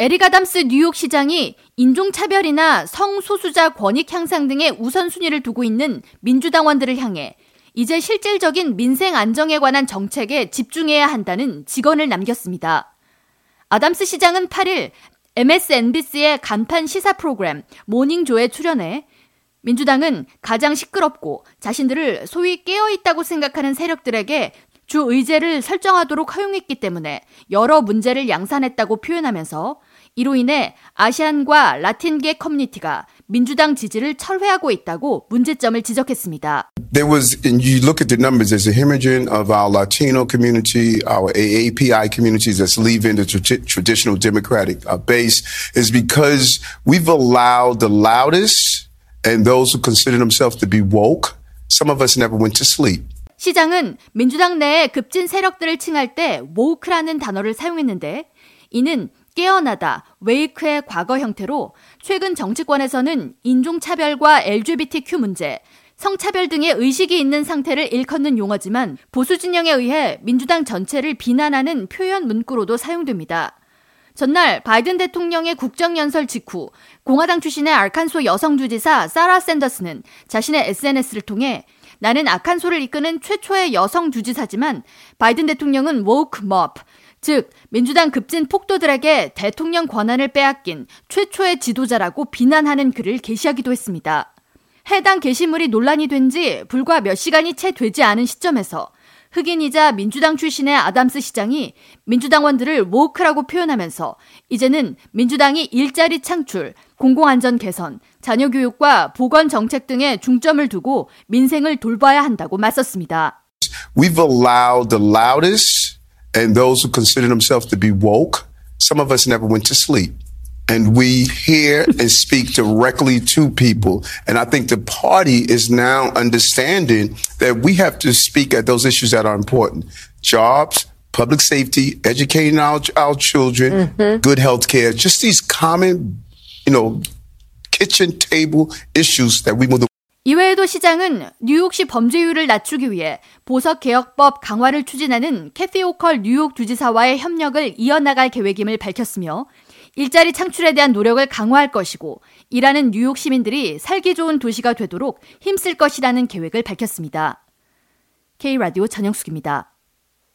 에릭 아담스 뉴욕 시장이 인종차별이나 성소수자 권익 향상 등의 우선순위를 두고 있는 민주당원들을 향해 이제 실질적인 민생 안정에 관한 정책에 집중해야 한다는 직언을 남겼습니다. 아담스 시장은 8일 MSNBC의 간판 시사 프로그램 모닝조에 출연해 민주당은 가장 시끄럽고 자신들을 소위 깨어있다고 생각하는 세력들에게 주 의제를 설정하도록 허용했기 때문에 여러 문제를 양산했다고 표현하면서 이로 인해 아시안과 라틴계 커뮤니티가 민주당 지지를 철회하고 있다고 문제점을 지적했습니다. There was, and you look at the numbers, there's a hemorrhaging of our Latino community, our AAPI communities that's leaving the tra- traditional Democratic uh, base is because we've allowed the loudest and those who consider themselves to be woke, some of us never went to sleep. 시장은 민주당 내의 급진 세력들을 칭할 때 모우크라는 단어를 사용했는데 이는 깨어나다, 웨이크의 과거 형태로 최근 정치권에서는 인종차별과 LGBTQ 문제, 성차별 등의 의식이 있는 상태를 일컫는 용어지만 보수 진영에 의해 민주당 전체를 비난하는 표현 문구로도 사용됩니다. 전날 바이든 대통령의 국정연설 직후 공화당 출신의 알칸소 여성 주지사 사라 샌더스는 자신의 SNS를 통해 나는 아칸소를 이끄는 최초의 여성 주지사지만 바이든 대통령은 woke 즉 민주당 급진 폭도들에게 대통령 권한을 빼앗긴 최초의 지도자라고 비난하는 글을 게시하기도 했습니다. 해당 게시물이 논란이 된 지 불과 몇 시간이 채 되지 않은 시점에서 흑인이자 민주당 출신의 아담스 시장이 민주당원들을 모크라고 표현하면서 이제는 민주당이 일자리 창출, 공공안전 개선, 자녀 교육과 보건 정책 등에 중점을 두고 민생을 돌봐야 한다고 맞섰습니다. We've allowed the loudest and those who consider themselves to be woke, some of us never went to sleep. and we hear and speak directly to people. And I think the party is now understanding that we have to speak at those issues that are important jobs, public safety, educating our, our children, mm-hmm. good health care, just these common, you know, kitchen table issues that we will. 이외에도 시장은 뉴욕시 범죄율을 낮추기 위해 보석 개혁법 강화를 추진하는 캐피 오컬 뉴욕 주지사와의 협력을 이어나갈 계획임을 밝혔으며 일자리 창출에 대한 노력을 강화할 것이고 일하는 뉴욕 시민들이 살기 좋은 도시가 되도록 힘쓸 것이라는 계획을 밝혔습니다. K라디오 전영숙입니다.